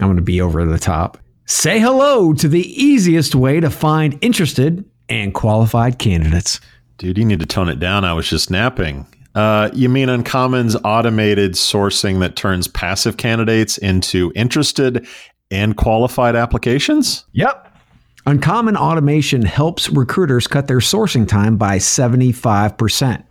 I'm going to be over the top. Say hello to the easiest way to find interested and qualified candidates. Dude, you need to tone it down. I was just napping. Uh, you mean Uncommon's automated sourcing that turns passive candidates into interested and qualified applications? Yep. Uncommon automation helps recruiters cut their sourcing time by 75%.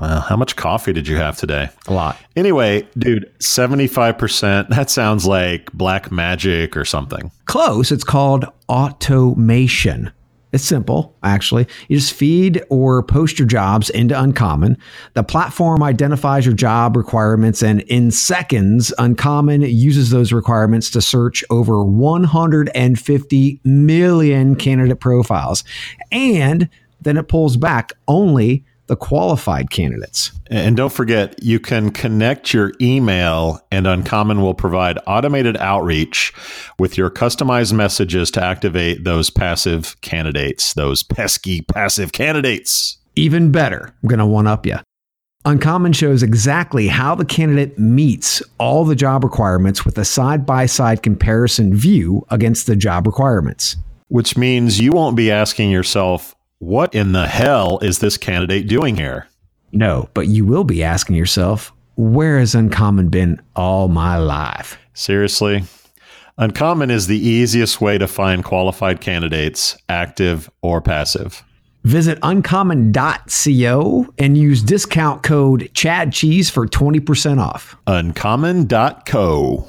Well, how much coffee did you have today? A lot. Anyway, dude, 75%, that sounds like black magic or something. Close. It's called automation. It's simple, actually. You just feed or post your jobs into Uncommon. The platform identifies your job requirements, and in seconds, Uncommon uses those requirements to search over 150 million candidate profiles. And then it pulls back only the qualified candidates. And don't forget, you can connect your email, and Uncommon will provide automated outreach with your customized messages to activate those passive candidates, those pesky passive candidates. Even better, I'm going to one up you. Uncommon shows exactly how the candidate meets all the job requirements with a side by side comparison view against the job requirements. Which means you won't be asking yourself, what in the hell is this candidate doing here? No, but you will be asking yourself, where has Uncommon been all my life? Seriously? Uncommon is the easiest way to find qualified candidates, active or passive. Visit uncommon.co and use discount code ChadCheese for 20% off. Uncommon.co.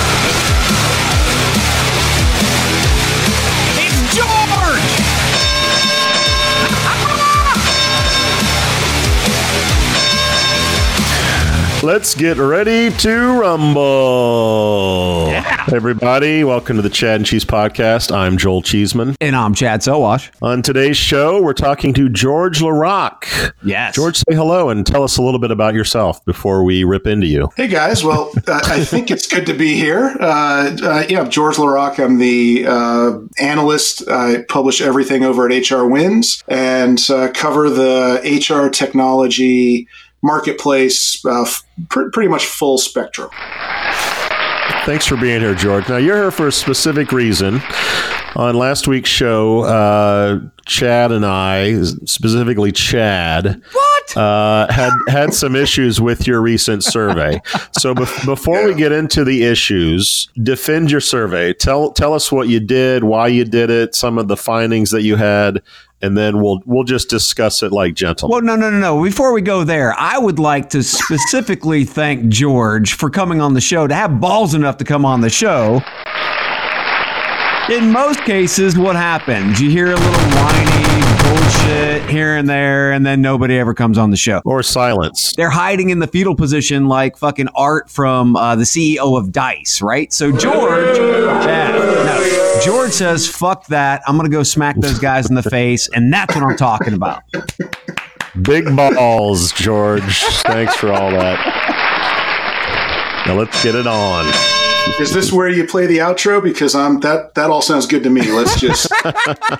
Let's get ready to rumble. Yeah. Everybody, welcome to the Chad and Cheese Podcast. I'm Joel Cheeseman. And I'm Chad Sowash. On today's show, we're talking to George LaRocque. Yes. George, say hello and tell us a little bit about yourself before we rip into you. Hey guys, well, uh, I think it's good to be here. Uh, uh, yeah, I'm George LaRocque. I'm the uh, analyst. I publish everything over at HR Wins and uh, cover the HR technology marketplace, uh, f- pr- pretty much full spectrum. Thanks for being here, George. Now, you're here for a specific reason. On last week's show, uh, Chad and I, specifically Chad, What? uh, had had some issues with your recent survey. So bef- before we get into the issues, defend your survey. Tell tell us what you did, why you did it, some of the findings that you had, and then we'll we'll just discuss it like gentlemen. Well, no, no, no, no. Before we go there, I would like to specifically thank George for coming on the show, to have balls enough to come on the show. In most cases, what happens? You hear a little whiny bullshit here and there, and then nobody ever comes on the show. or silence. They're hiding in the fetal position like fucking Art from uh, the CEO of Dice, right? So George, George says, "Fuck that! I'm gonna go smack those guys in the face," and that's what I'm talking about. Big balls, George. Thanks for all that. Now let's get it on. Is this where you play the outro? Because I'm that that all sounds good to me. Let's just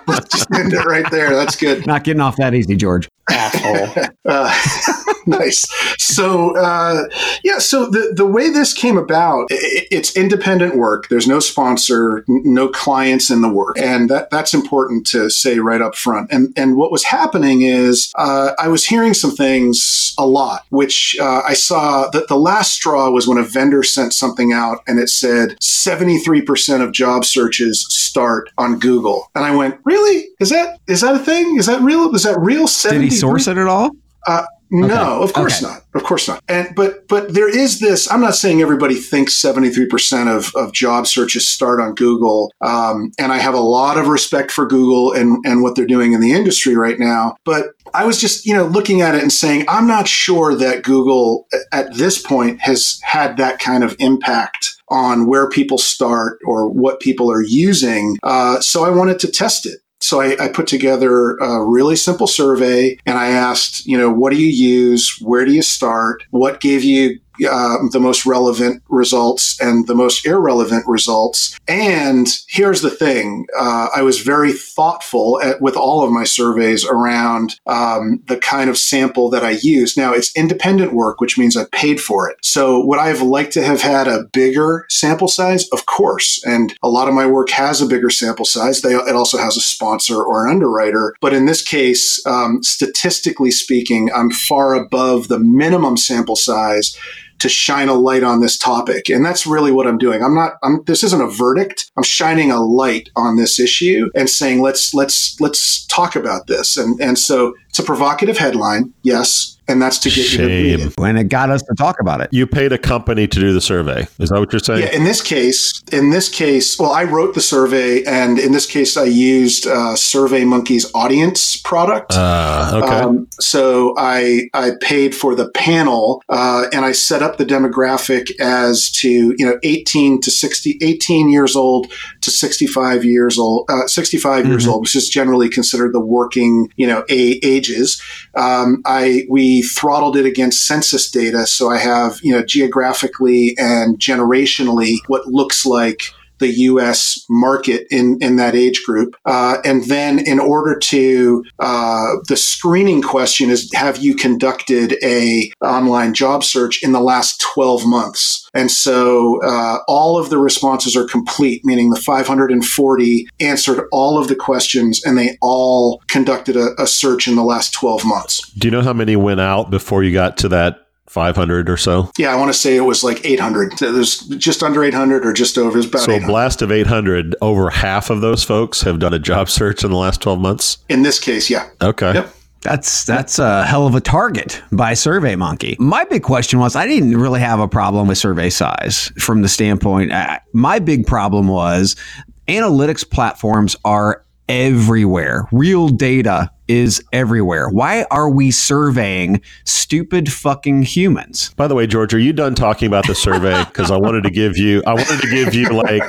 let's just end it right there. That's good. Not getting off that easy, George. asshole. Uh, nice. So uh, yeah, so the the way this came about, i it's independent work. There's no sponsor, n- no clients in the work, and that that's important to say right up front. And and what was happening is uh, I was hearing some things a lot, which uh, I saw that the last straw was when a vendor sent something out and it said 73% of job searches start on Google, and I went, really? Is that is that a thing? Is that real? Is that real? Did he source it at all? Uh, no, of course Okay. not. Of course not. And but but there is this. I'm not saying everybody thinks 73 percent of of job searches start on Google. Um, and I have a lot of respect for Google and and what they're doing in the industry right now. But I was just you know looking at it and saying I'm not sure that Google at this point has had that kind of impact on where people start or what people are using. Uh, so I wanted to test it. So I, I, put together a really simple survey and I asked, you know, what do you use? Where do you start? What gave you uh, the most relevant results and the most irrelevant results. And here's the thing uh, I was very thoughtful at, with all of my surveys around um, the kind of sample that I use. Now, it's independent work, which means I paid for it. So, would I have liked to have had a bigger sample size? Of course. And a lot of my work has a bigger sample size. They, it also has a sponsor or an underwriter. But in this case, um, statistically speaking, I'm far above the minimum sample size to shine a light on this topic. And that's really what I'm doing. I'm not, I'm, this isn't a verdict. I'm shining a light on this issue and saying, let's, let's, let's talk about this. And, and so it's a provocative headline. Yes and that's to get Shame. you to read it. And it got us to talk about it. You paid a company to do the survey. Is that what you're saying? Yeah. In this case, in this case, well, I wrote the survey, and in this case, I used uh, SurveyMonkey's audience product. Uh, okay. Um, so I I paid for the panel, uh, and I set up the demographic as to you know 18 to 60, 18 years old to 65 years old, uh, 65 mm-hmm. years old, which is generally considered the working you know a- ages. Um, I we throttled it against census data. So I have, you know, geographically and generationally what looks like the U.S. market in, in that age group. Uh, and then in order to, uh, the screening question is, have you conducted a online job search in the last 12 months? And so uh, all of the responses are complete, meaning the 540 answered all of the questions and they all conducted a, a search in the last 12 months. Do you know how many went out before you got to that 500 or so. Yeah, I want to say it was like 800. There's just under 800 or just over. about so, blast of 800. Over half of those folks have done a job search in the last 12 months. In this case, yeah. Okay. Yep. That's that's a hell of a target by SurveyMonkey. My big question was I didn't really have a problem with survey size from the standpoint. I, my big problem was analytics platforms are everywhere. Real data is everywhere. Why are we surveying stupid fucking humans? By the way, George, are you done talking about the survey? Because I wanted to give you, I wanted to give you like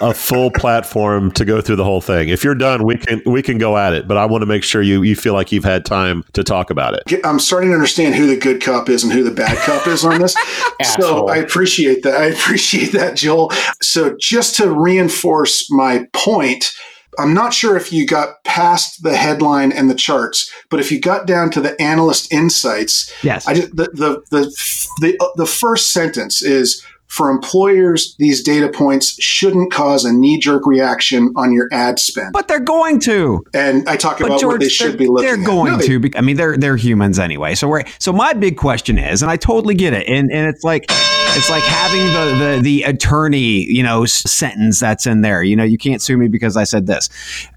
a full platform to go through the whole thing. If you're done, we can we can go at it. But I want to make sure you you feel like you've had time to talk about it. I'm starting to understand who the good cop is and who the bad cop is on this. so I appreciate that. I appreciate that, Joel. So just to reinforce my point I'm not sure if you got past the headline and the charts, but if you got down to the analyst insights, yes, I just the the the the, uh, the first sentence is for employers, these data points shouldn't cause a knee jerk reaction on your ad spend. But they're going to. And I talk but about George, what they should be looking They're going no, to. They, I mean, they're they're humans anyway. So we're so my big question is, and I totally get it, and and it's like it's like having the the the attorney, you know, sentence that's in there. You know, you can't sue me because I said this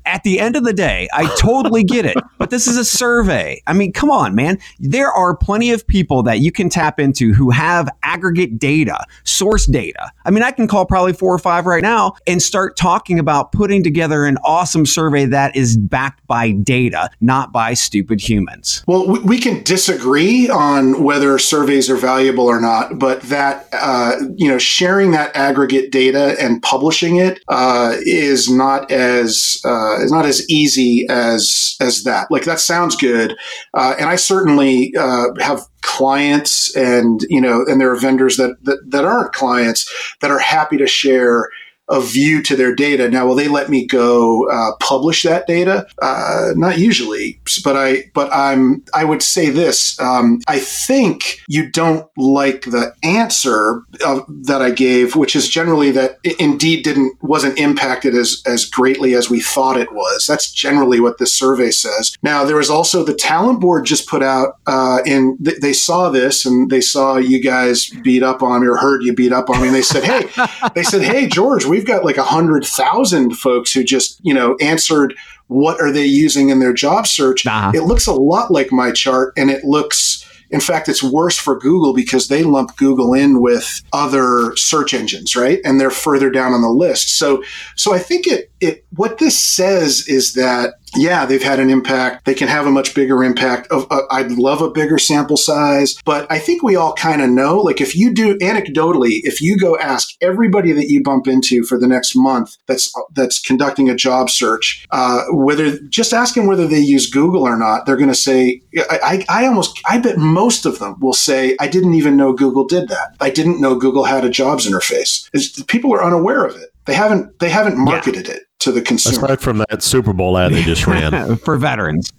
at the end of the day, I totally get it, but this is a survey. I mean, come on, man. There are plenty of people that you can tap into who have aggregate data, source data. I mean, I can call probably four or five right now and start talking about putting together an awesome survey that is backed by data, not by stupid humans. Well, we can disagree on whether surveys are valuable or not, but that, uh, you know, sharing that aggregate data and publishing it uh, is not as, uh, is not as easy as as that. Like that sounds good, uh, and I certainly uh, have clients and you know and there are vendors that, that that aren't clients that are happy to share a view to their data. Now, will they let me go uh, publish that data? Uh, not usually, but I but I'm I would say this. Um, I think you don't like the answer that I gave, which is generally that Indeed didn't wasn't impacted as as greatly as we thought it was. That's generally what this survey says. Now, there was also the talent board just put out uh, in th- they saw this and they saw you guys beat up on me or heard you beat up on me, and they said, hey, they said, hey, George we've got like a hundred thousand folks who just you know answered what are they using in their job search. Uh-huh. It looks a lot like my chart, and it looks in fact, it's worse for Google because they lump Google in with other search engines, right? And they're further down on the list. So, so I think it it what this says is that yeah, they've had an impact. They can have a much bigger impact. Of, uh, I'd love a bigger sample size, but I think we all kind of know. Like, if you do anecdotally, if you go ask everybody that you bump into for the next month that's that's conducting a job search, uh, whether just ask them whether they use Google or not, they're going to say, I, I, I almost, I bet most of them will say, I didn't even know Google did that. I didn't know Google had a jobs interface. It's, people are unaware of it. They haven't, they haven't marketed yeah. it to the consumer. Aside from that Super Bowl ad they just ran for veterans.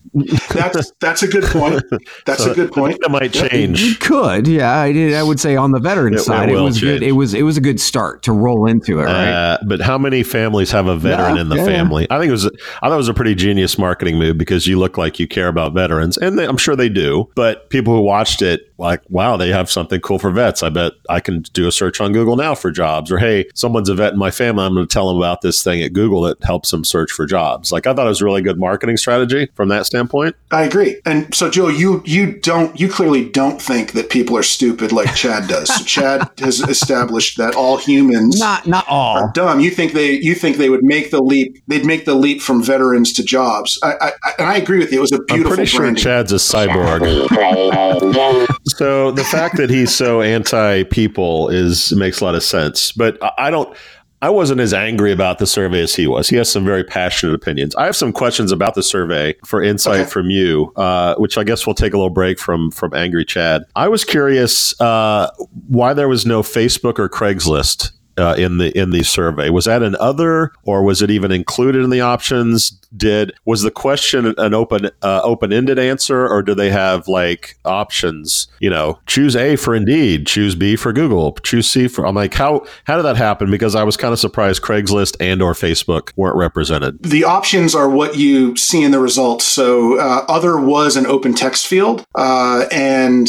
that's that's a good point. That's so a good point. That might change. It could, yeah. I did. I would say on the veteran side, it, was change. good. It was it was a good start to roll into it, right? Uh, but how many families have a veteran yeah, in the yeah. family? I think it was. I thought it was a pretty genius marketing move because you look like you care about veterans, and they, I'm sure they do. But people who watched it, like, wow, they have something cool for vets. I bet I can do a search on Google now for jobs, or hey, someone's a vet in my family. I'm going to tell them about this thing at Google that helps them search for jobs. Like, I thought it was a really good marketing strategy from that standpoint. I agree. And so, Joe, you you don't you clearly don't think that people are stupid like Chad does. Chad has established that all humans not not all are dumb. You think they you think they would make the leap? They'd make the leap from veterans to jobs. I, I, and I agree with you. It was a beautiful. I'm pretty branding. sure Chad's a cyborg. so the fact that he's so anti people is makes a lot of sense. But I don't. I wasn't as angry about the survey as he was. He has some very passionate opinions. I have some questions about the survey for insight okay. from you, uh, which I guess we'll take a little break from from angry Chad. I was curious uh, why there was no Facebook or Craigslist uh, in the in the survey. Was that an other, or was it even included in the options? Did was the question an open uh, open ended answer, or do they have like options? You know, choose A for Indeed, choose B for Google, choose C for. I'm like, how how did that happen? Because I was kind of surprised Craigslist and or Facebook weren't represented. The options are what you see in the results. So uh, other was an open text field, uh, and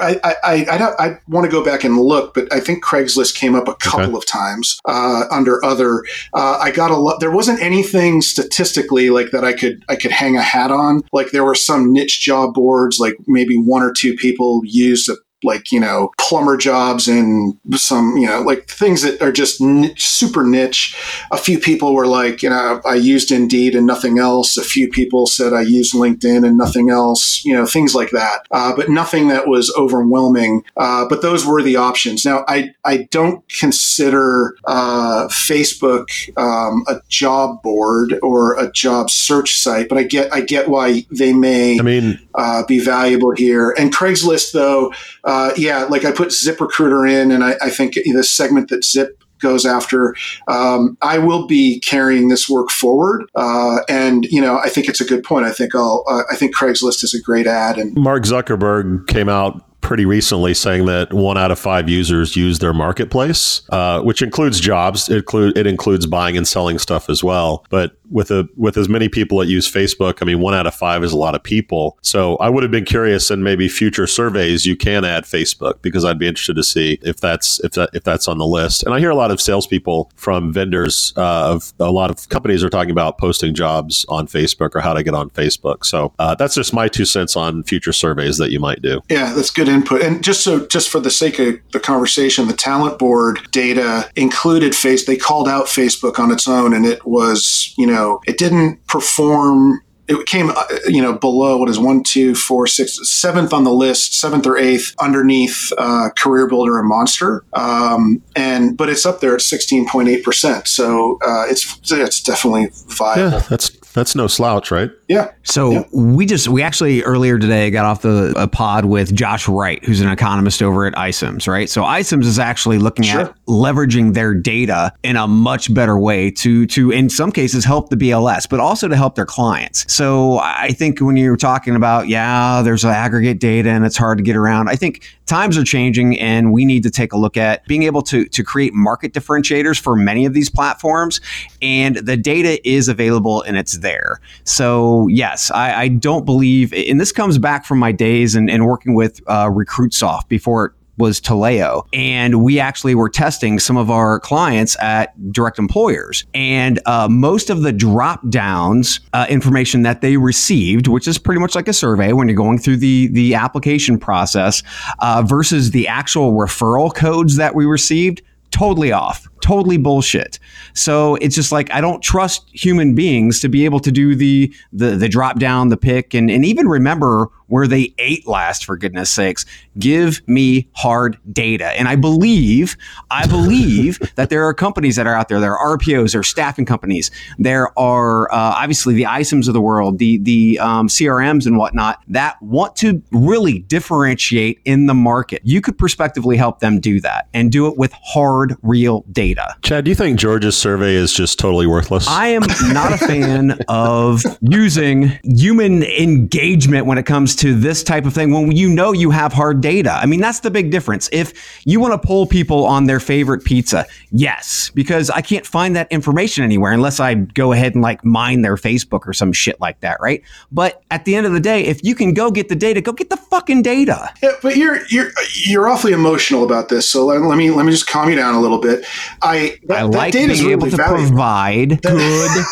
I I, I, I want to go back and look, but I think Craigslist came up a couple okay. of times uh, under other. Uh, I got a lot. There wasn't anything statistically like that I could I could hang a hat on. Like there were some niche job boards, like maybe one or two people used a like you know plumber jobs and some you know like things that are just niche, super niche. A few people were like you know i used indeed and nothing else. A few people said i used linkedin and nothing else you know things like that. Uh, but nothing that was overwhelming. Uh, but those were the options. Now i i don't consider uh, facebook um, a job board or a job search site but i get i get why they may i mean uh, be valuable here. And craigslist though uh, yeah, like I put ZipRecruiter in, and I, I think the segment that Zip goes after. Um, I will be carrying this work forward, uh, and you know, I think it's a good point. I think I'll. Uh, I think Craigslist is a great ad. And Mark Zuckerberg came out pretty recently saying that one out of five users use their marketplace, uh, which includes jobs. It, include, it includes buying and selling stuff as well. But with a with as many people that use Facebook, I mean, one out of five is a lot of people. So I would have been curious in maybe future surveys you can add Facebook because I'd be interested to see if that's if that if that's on the list. And I hear a lot of salespeople from vendors uh, of a lot of companies are talking about posting jobs on Facebook or how to get on Facebook. So uh, that's just my two cents on future surveys that you might do. Yeah, that's good input. And just so just for the sake of the conversation, the talent board data included face. They called out Facebook on its own, and it was you know it didn't perform it came, uh, you know, below what is one, two, four, six, seventh on the list, seventh or eighth underneath uh, CareerBuilder and Monster, um, and but it's up there at sixteen point eight percent. So uh, it's it's definitely viable. Yeah, that's that's no slouch, right? Yeah. So yeah. we just we actually earlier today got off the a pod with Josh Wright, who's an economist over at iCIMS, right? So iCIMS is actually looking sure. at leveraging their data in a much better way to to in some cases help the BLS, but also to help their clients. So I think when you're talking about yeah, there's aggregate data and it's hard to get around. I think times are changing and we need to take a look at being able to to create market differentiators for many of these platforms and the data is available and it's there. So yes, I, I, don't believe, and this comes back from my days and, and working with uh, RecruitSoft before it was Taleo. And we actually were testing some of our clients at direct employers. And uh, most of the drop downs uh, information that they received, which is pretty much like a survey when you're going through the, the application process, uh, versus the actual referral codes that we received totally off, totally bullshit. So it's just like I don't trust human beings to be able to do the the the drop down, the pick, and and even remember where they ate last. For goodness sakes, give me hard data. And I believe, I believe that there are companies that are out there. There are RPOs, there are staffing companies, there are uh, obviously the iCIMS of the world, the the um, CRMs and whatnot that want to really differentiate in the market. You could prospectively help them do that and do it with hard, real data. Chad, do you think George's survey is just totally worthless? I am not a fan of using human engagement when it comes to this type of thing when you know you have hard data. I mean, that's the big difference. If you want to poll people on their favorite pizza, yes, because I can't find that information anywhere unless I go ahead and like mine their Facebook or some shit like that, right? But at the end of the day, if you can go get the data, go get the fucking data. Yeah, but you're you're you're awfully emotional about this. So let, let me let me just calm you down a little bit. I that, I like that being really able to valuable. provide good,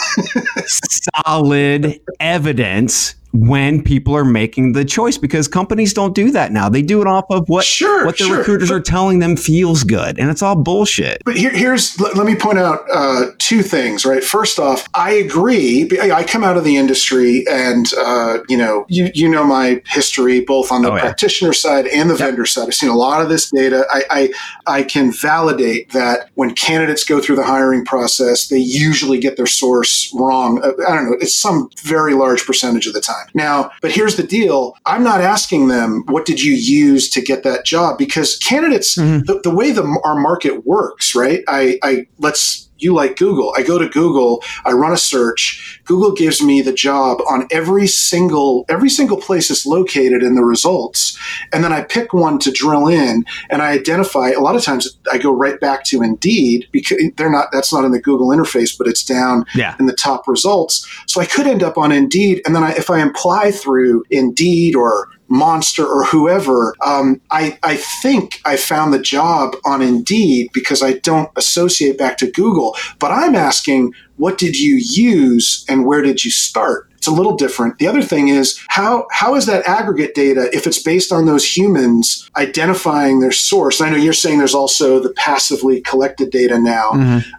solid evidence when people are making the choice because companies don't do that now. They do it off of what Sure, what the sure, recruiters are telling them feels good, and it's all bullshit. But here, here's let, let me point out uh, two things. Right, first off, I agree. I come out of the industry, and uh, you know, you you know my history both on the Oh, yeah. practitioner side and the vendor side. I've seen a lot of this data. I, I I can validate that when candidates go through the hiring process, they usually get their source wrong. Uh, I don't know. It's some very large percentage of the time. Now, but here's the deal. I'm not asking them, what did you use to get that job? Because candidates, mm-hmm. the, the way the, our market works, right? I, I, let's, you like Google. I go to Google, I run a search. Google gives me the job on every single every single place it's located in the results. And then I pick one to drill in and I identify a lot of times I go right back to Indeed because they're not that's not in the Google interface, but it's down Yeah. in the top results. So I could end up on Indeed, and then I, if I apply through Indeed or Monster or whoever, um, I, I think I found the job on Indeed because I don't associate back to Google. But I'm asking, what did you use and where did you start? It's a little different. The other thing is how how is that aggregate data if it's based on those humans identifying their source? I know you're saying there's also the passively collected data now.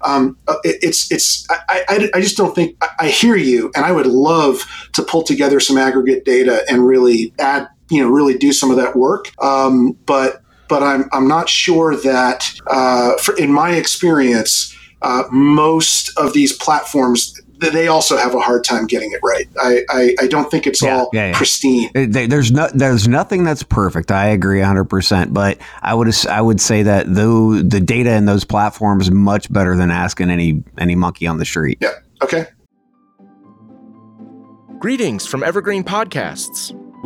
Um, uh, it- it's it's I, I, I just don't think I, I hear you, and I would love to pull together some aggregate data and really add you know really do some of that work. Um, but but I'm I'm not sure that uh, for, in my experience, uh, most of these platforms they also have a hard time getting it right. I I, I don't think it's Yeah, all yeah, yeah. pristine. There's no, there's nothing that's perfect. I agree 100. percent But I would, ass- I would say that though the data in those platforms much better than asking any any monkey on the street. Yeah. Okay. Greetings from Evergreen Podcasts.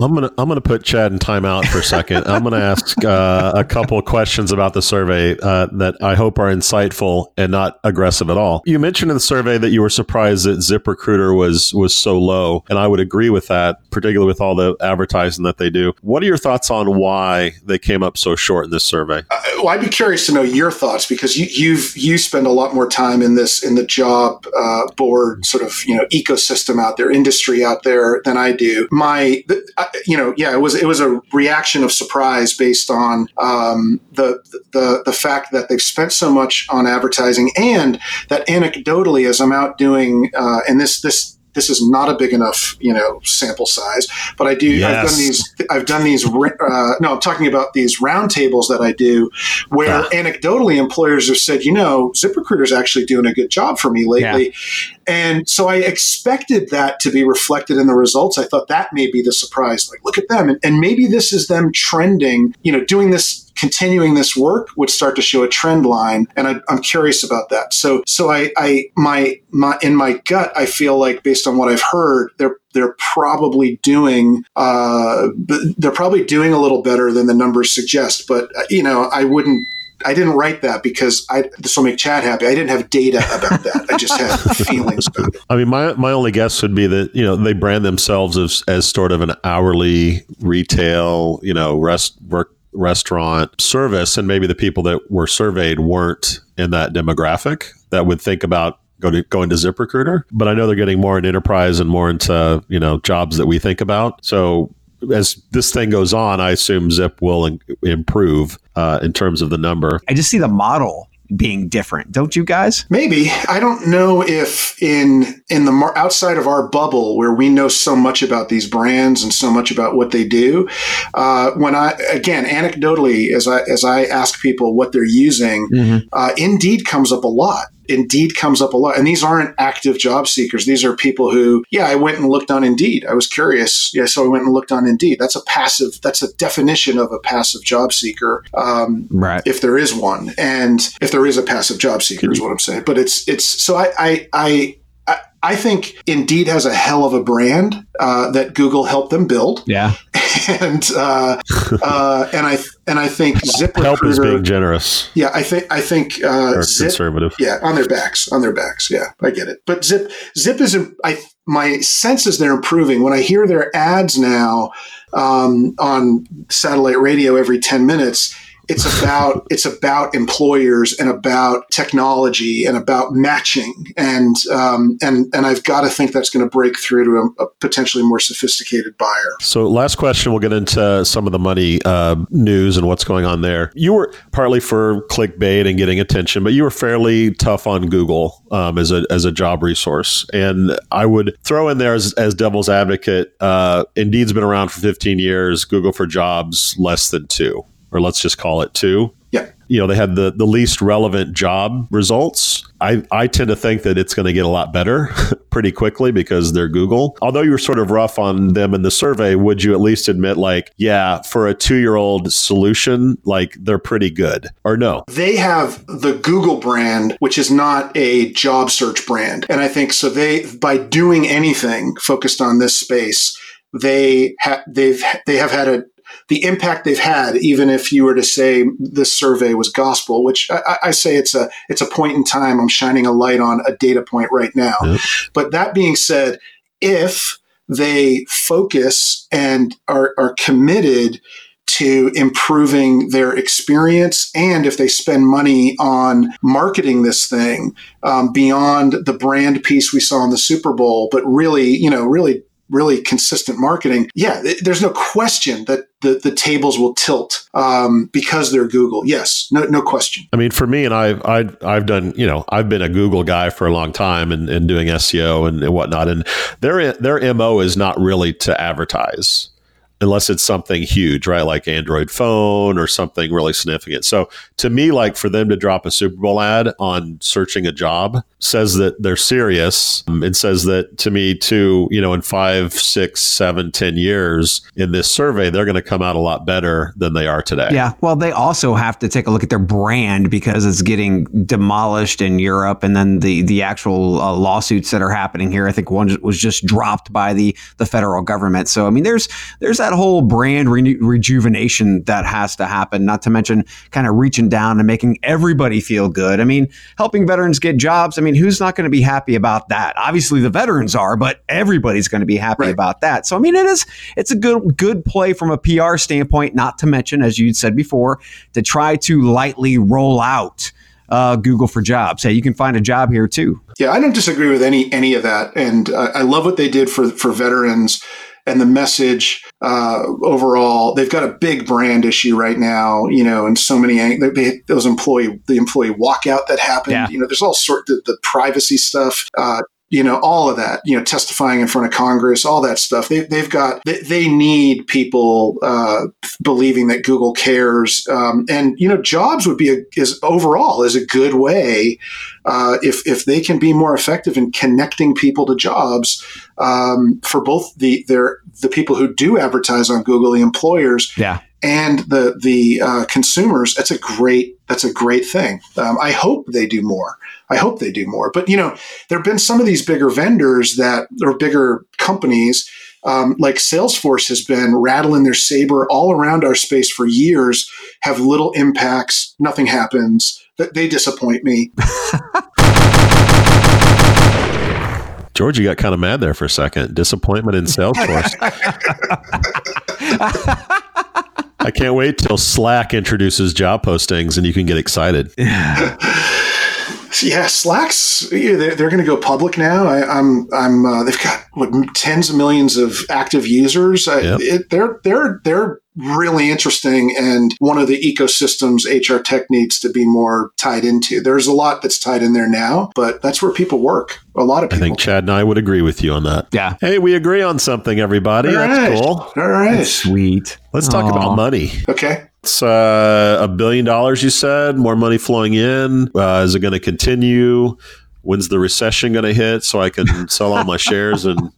I'm gonna I'm gonna put Chad in timeout for a second. I'm gonna ask uh, a couple questions about the survey uh, that I hope are insightful and not aggressive at all. You mentioned in the survey that you were surprised that ZipRecruiter was was so low, and I would agree with that, particularly with all the advertising that they do. What are your thoughts on why they came up so short in this survey? well, I'd be curious to know your thoughts because you, you've you spend a lot more time in this in the job uh, board sort of you know ecosystem out there, industry out there than I do. My, the, I, you know, yeah, it was it was a reaction of surprise based on um, the the the fact that they've spent so much on advertising and that anecdotally, as I'm out doing, uh, and this this this is not a big enough you know sample size but i do yes. i've done these i've done these uh, no i'm talking about these roundtables that i do where anecdotally employers have said you know ziprecruiter's actually doing a good job for me lately. And so i expected that to be reflected in the results. I thought that may be the surprise like look at them and, and maybe this is them trending you know doing this continuing this work would start to show a trend line, and I, am curious about that. So, so I, I, my, my, in my gut, I feel like based on what I've heard, they're they're probably doing uh, they're probably doing a little better than the numbers suggest. But uh, you know, I wouldn't I didn't write that because I this will make Chad happy. I didn't have data about that. I just had feelings about it. I mean, my my only guess would be that you know they brand themselves as as sort of an hourly retail, you know, rest work restaurant service, and maybe the people that were surveyed weren't in that demographic that would think about go to go into ZipRecruiter. But I know they're getting more in enterprise and more into you know jobs that we think about. So as this thing goes on, I assume Zip will in, improve uh, in terms of the number. I just see the model being different, don't you guys? Maybe I don't know if in in the mar- outside of our bubble where we know so much about these brands and so much about what they do. Uh, when I again anecdotally, as I as I ask people what they're using, mm-hmm. uh, Indeed comes up a lot. Indeed comes up a lot. And these aren't active job seekers. These are people who, yeah, I went and looked on Indeed. I was curious. Yeah, so I went and looked on Indeed. That's a passive, that's a definition of a passive job seeker. Um, right. If there is one. And if there is a passive job seeker is what I'm saying. But it's, it's, so I, I, I I think Indeed has a hell of a brand uh, that Google helped them build. Yeah, and uh, uh, and I and I think Zip help is being generous. Yeah, I think I think uh, Zip, conservative. Yeah, on their backs, on their backs. Yeah, I get it. But Zip Zip is I my sense is they're improving. When I hear their ads now um, on satellite radio every ten minutes it's about it's about employers and about technology and about matching and um, and and I've got to think that's going to break through to a, a, potentially more sophisticated buyer. So, last question, we'll get into some of the money uh, news and what's going on there. You were partly for clickbait and getting attention, but you were fairly tough on Google um, as a as a job resource. And I would throw in there as, as devil's advocate. Uh, Indeed's been around for 15 years. Google for Jobs less than two or let's just call it two. Yeah. You know, they had the, the least relevant job results. I, I tend to think that it's going to get a lot better pretty quickly because they're Google. Although you were sort of rough on them in the survey, would you at least admit, like, yeah, for a two year old solution, like they're pretty good or no? They have the Google brand, which is not a job search brand. And I think so they, by doing anything focused on this space, they have they've they have had a, the impact they've had, even if you were to say this survey was gospel, which I, I, say it's a it's a point in time. I'm shining a light on a data point right now. Yep. But that being said, if they focus and are, are committed to improving their experience and if they spend money on marketing this thing um, beyond the brand piece we saw in the super bowl but really you know really really consistent marketing, yeah, there's no question that the, the tables will tilt um, because they're Google. Yes, no, no question. I mean, for me, and I've, I've, I've done, you know, I've been a Google guy for a long time and, and doing SEO and, and whatnot. And their, their MO is not really to advertise unless it's something huge, right? Like Android phone or something really significant. So to me, like for them to drop a Super Bowl ad on searching a job says that they're serious. Um, it says that to me too, you know, in five, six, seven, ten years in this survey, they're going to come out a lot better than they are today. Yeah. Well, they also have to take a look at their brand because it's getting demolished in Europe. And then the, the actual uh, lawsuits that are happening here, I think one was just dropped by the, the federal government. So, I mean, there's, there's that whole brand re- rejuvenation that has to happen, not to mention kind of reaching down and making everybody feel good. I mean, helping veterans get jobs. I mean, who's not going to be happy about that? Obviously, the veterans are, but everybody's going to be happy right. about that. So, I mean, it is it's a good good play from a PR standpoint. Not to mention, as you said before, to try to lightly roll out. Uh, Google for jobs. Hey, you can find a job here too. Yeah, I don't disagree with any any of that, and uh, I love what they did for for veterans and the message uh, overall. They've got a big brand issue right now, you know, and so many they, those employee the employee walkout that happened. Yeah. You know, there's all sort of the, the privacy stuff. Uh, you know, all of that, you know, testifying in front of Congress, all that stuff. They, they've got, they, they need people uh, believing that Google cares. Um, and, you know, jobs would be, a, is overall is a good way uh, if, if they can be more effective in connecting people to jobs um, for both the, their, the people who do advertise on Google, the employers, yeah and the the uh, consumers, that's a great that's a great thing. Um, I hope they do more. I hope they do more. But you know, there have been some of these bigger vendors that or bigger companies. Um, like Salesforce has been rattling their saber all around our space for years, have little impacts, nothing happens. That they disappoint me. George, you got kind of mad there for a second. Disappointment in Salesforce. I can't wait till Slack introduces job postings and you can get excited. yeah, Slack's they're, they're going to go public now. I, am I'm, I'm uh, they've got what tens of millions of active users. Yep. it, they're they're they're really interesting and one of the ecosystems HR tech needs to be more tied into. There's a lot that's tied in there now, but that's where people work. A lot of people. I think Chad and I would agree with you on that. Yeah. Hey, we agree on something, everybody. All that's right. cool. All right. That's sweet. Let's talk Aw. about money. Okay. It's uh, a billion dollars, you said, more money flowing in. Uh, is it going to continue? When's the recession going to hit so I can sell all my shares and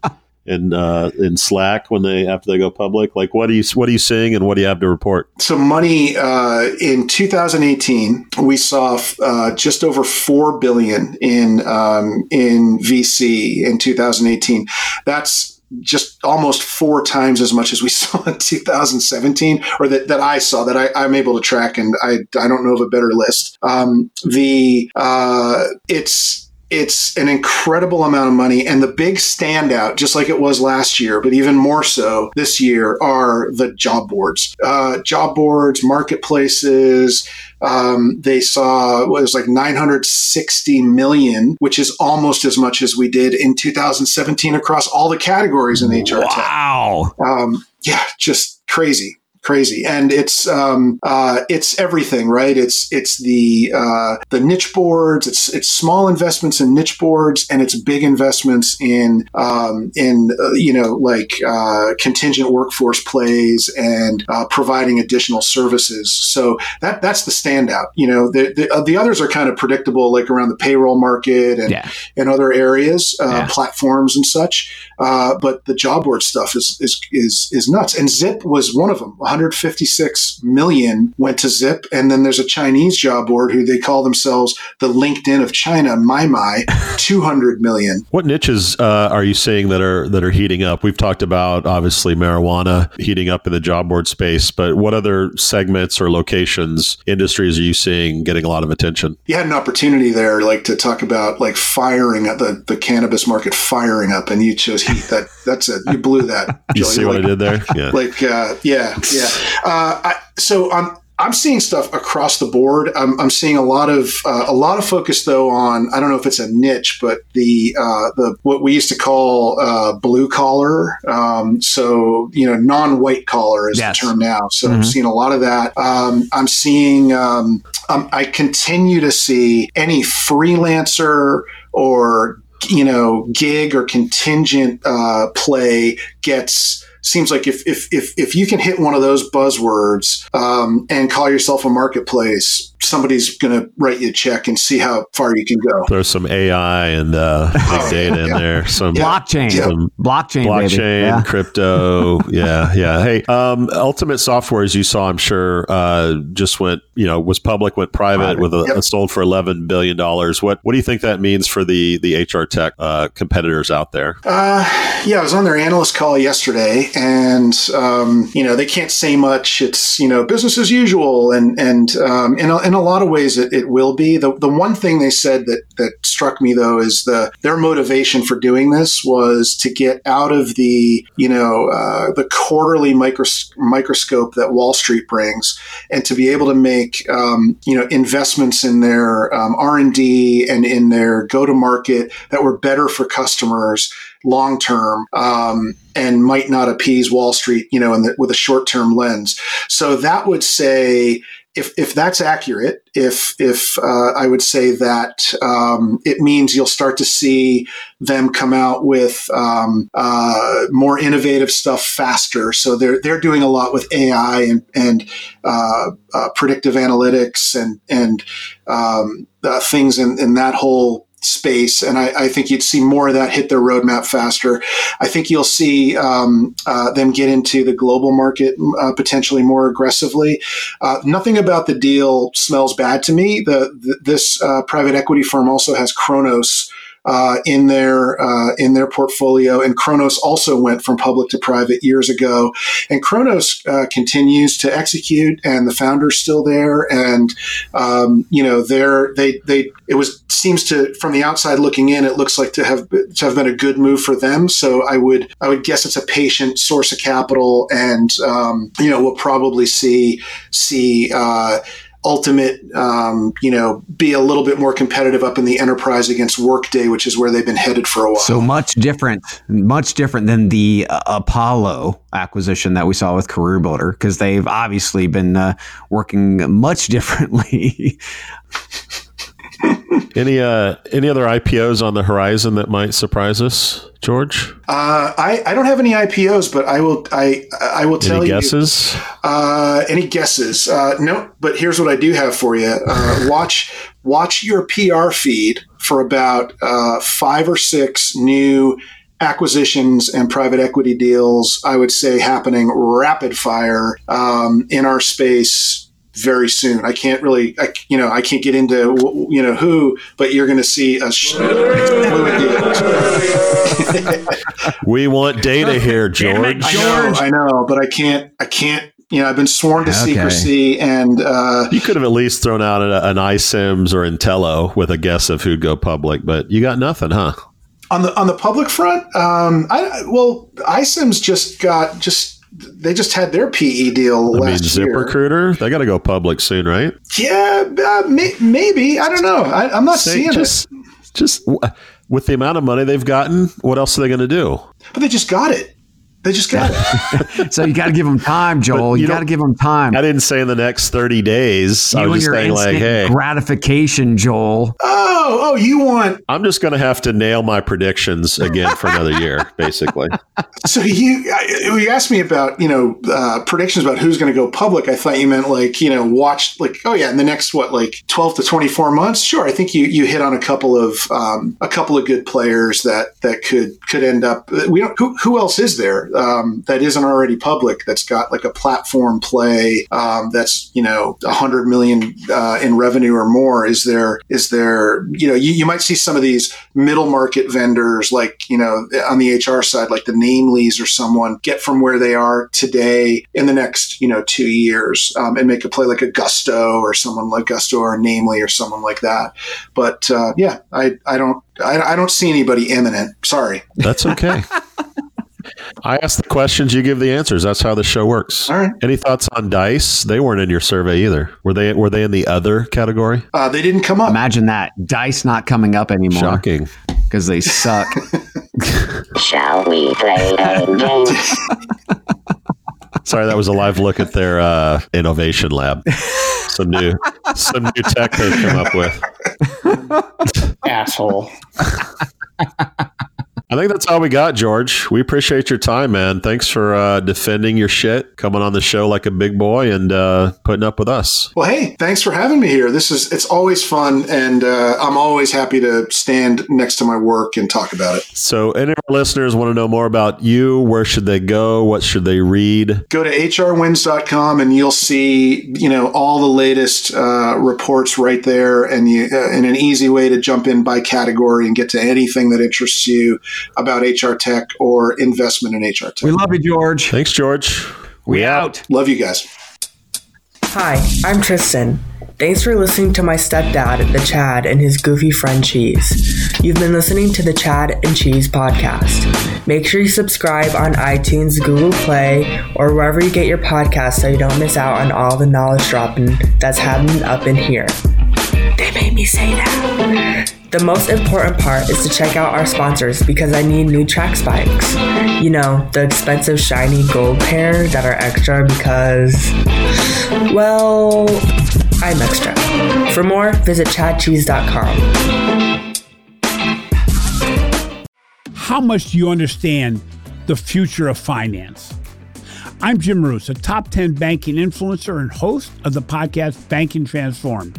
in uh, in Slack when they after they go public? Like, what are you what are you seeing and what do you have to report? So money uh, in 2018, we saw uh, just over four billion in um, in VC in 2018. That's just almost four times as much as we saw in 2017, or that, that I saw that I, I'm able to track, and I I don't know of a better list. Um, the uh, it's it's an incredible amount of money. And the big standout, just like it was last year, but even more so this year, are the job boards. Uh, job boards, marketplaces. Um, they saw what was like 960 million, which is almost as much as we did in 2017 across all the categories in HR tech. Wow. Um, yeah, just crazy crazy. And it's um, uh, it's everything right? It's it's the uh, the niche boards. It's it's small investments in niche boards and it's big investments in um, in uh, you know like uh, contingent workforce plays and uh, providing additional services. So that that's the standout. You know the the, uh, the others are kind of predictable like around the payroll market and Yeah. and other areas uh, Yeah. platforms and such. Uh, but the job board stuff is, is is is nuts. And Zip was one of them 156 million went to Zip, and then there's a Chinese job board who they call themselves the LinkedIn of China, Maimai, 200 million. What niches uh, are you seeing that are that are heating up? We've talked about obviously marijuana heating up in the job board space, but what other segments or locations, industries are you seeing getting a lot of attention? You had an opportunity there, like to talk about like firing at the, the cannabis market firing up, and you chose heat. That that's it. You blew that. You Joey. see what like, I did there? Yeah. like uh, yeah yeah uh, I, so i'm i'm seeing stuff across the board. I'm, I'm seeing a lot of uh, a lot of focus though on i don't know if it's a niche but the uh, the what we used to call uh, blue collar. Um, so you know non-white collar is Yes. the term now. So i'm Mhm. seeing a lot of that. Um, i'm seeing um, um, i continue to see any freelancer or you know gig or contingent uh, play gets seems like if if if, if you can hit one of those buzzwords um, and call yourself a marketplace somebody's going to write you a check and see how far you can go There's some AI and uh, big data in there. Some Blockchain. Yeah. some Blockchain, blockchain, Yeah. crypto. yeah, yeah. Hey, um, Ultimate Software, as you saw, I'm sure, uh, just went, you know, was public, went private, Private. with a, Yep. sold for 11 billion dollars. What what do you think that means for the the HR tech uh, competitors out there? Uh, yeah, I was on their analyst call yesterday, and um, you know they can't say much. It's you know business as usual, and and um, in a, in a lot of ways it, it will be. The the one thing they said that that struck me though is the their motivation for doing this was to get out of the you know uh, the quarterly micros- microscope that Wall Street brings, and to be able to make um, you know investments in their um, R and in their go to market that were better for customers long term um, and might not appease Wall Street, you know, the, with a short term lens. So that would say. If, if that's accurate, if if uh, I would say that um, it means you'll start to see them come out with um, uh, more innovative stuff faster. So they're they're doing a lot with AI and and uh, uh, predictive analytics and and um, uh, things in, in that whole space, and I, I, think you'd see more of that hit their roadmap faster. I think you'll see um, uh, them get into the global market uh, potentially more aggressively. Uh, nothing about the deal smells bad to me. The, the this uh, private equity firm also has Kronos uh, in their uh, in their portfolio. And Kronos also went from public to private years ago. And Kronos uh, continues to execute, and the founder's still there. And um, you know, they're they they it was seems to from the outside looking in, it looks like to have to have been a good move for them. So I would I would guess it's a patient source of capital, and um, you know, we'll probably see see uh, ultimate, um, you know, be a little bit more competitive up in the enterprise against Workday, which is where they've been headed for a while. So much different, much different than the uh, Apollo acquisition that we saw with CareerBuilder, because they've obviously been uh, working much differently. Any uh, any other IPOs on the horizon that might surprise us, George? Uh, I I don't have any IPOs, but I will I I will tell any you. Guesses? Uh, any guesses? Uh, no, but here's what I do have for you. Uh, watch watch your PR feed for about uh, five or six new acquisitions and private equity deals. I would say happening rapid fire um, in our space very soon. I can't really, I, you know, I can't get into, you know, who, but you're going to see a fluid deal. we want data here, George. I know, I know, but I can't, I can't. You know, I've been sworn to okay. secrecy, and uh, you could have at least thrown out an, an iCIMS or Entelo with a guess of who'd go public, but you got nothing, huh? On the on the public front, um, I well, iCIMS just got just they just had their PE deal I last mean, year. ZipRecruiter, they got to go public soon, right? Yeah, uh, may, maybe. I don't know. I, am not Say, seeing just, it. Just with the amount of money they've gotten, what else are they going to do? But they just got it. They just got it. so you got to give them time, Joel. you, you got to give them time. I didn't say in the next 30 days. You I was just saying like, hey. Gratification, Joel. Oh, oh, you want. I'm just going to have to nail my predictions again for another year, basically. So you, you asked me about, you know, uh, predictions about who's going to go public. I thought you meant like, you know, watch like, oh yeah, in the next, what, like 12 to 24 months? Sure. I think you, you hit on a couple of, um, a couple of good players that, that could, could end up, we don't, who, who else is there? Um, that isn't already public that's got like a platform play um, that's you know a hundred million uh, in revenue or more. Is there is there you know you, you might see some of these middle market vendors like you know on the hr side like the namely's or someone get from where they are today in the next you know two years um, and make a play like a gusto or someone like gusto or namely or someone like that. But uh, yeah i i don't I, I don't see anybody imminent. Sorry. That's okay I ask the questions, you give the answers. That's how the show works. All right. Any thoughts on Dice? They weren't in your survey either. Were they? Were they in the other category? Uh, they didn't come up. Imagine that Dice not coming up anymore. Shocking. Because they suck. Shall we play a game? Sorry, that was a live look at their uh, innovation lab. Some new, some new tech they've come up with. Asshole. I think that's all we got, George. We appreciate your time, man. Thanks for uh, defending your shit, coming on the show like a big boy, and uh, putting up with us. Well, hey, thanks for having me here. This is it's always fun, and uh, I'm always happy to stand next to my work and talk about it. So, any of our listeners want to know more about you? Where should they go? What should they read? Go to hrwins.com, and you'll see you know all the latest uh, reports right there, and you uh, and an easy way to jump in by category and get to anything that interests you about HR tech or investment in HR tech. We love you, George. Thanks, George. We, we out. out. Love you guys. Hi, I'm Tristan. Thanks for listening to my stepdad, the Chad, and his goofy friend Cheese. You've been listening to the Chad and Cheese podcast. Make sure you subscribe on iTunes, Google Play, or wherever you get your podcasts so you don't miss out on all the knowledge dropping that's happening up in here. They made me say that. The most important part is to check out our sponsors because I need new track spikes. You know, the expensive shiny gold pair that are extra because, well, I'm extra. For more, visit chadcheese.com. How much do you understand the future of finance? I'm Jim Marous, a top 10 banking influencer and host of the podcast Banking Transformed,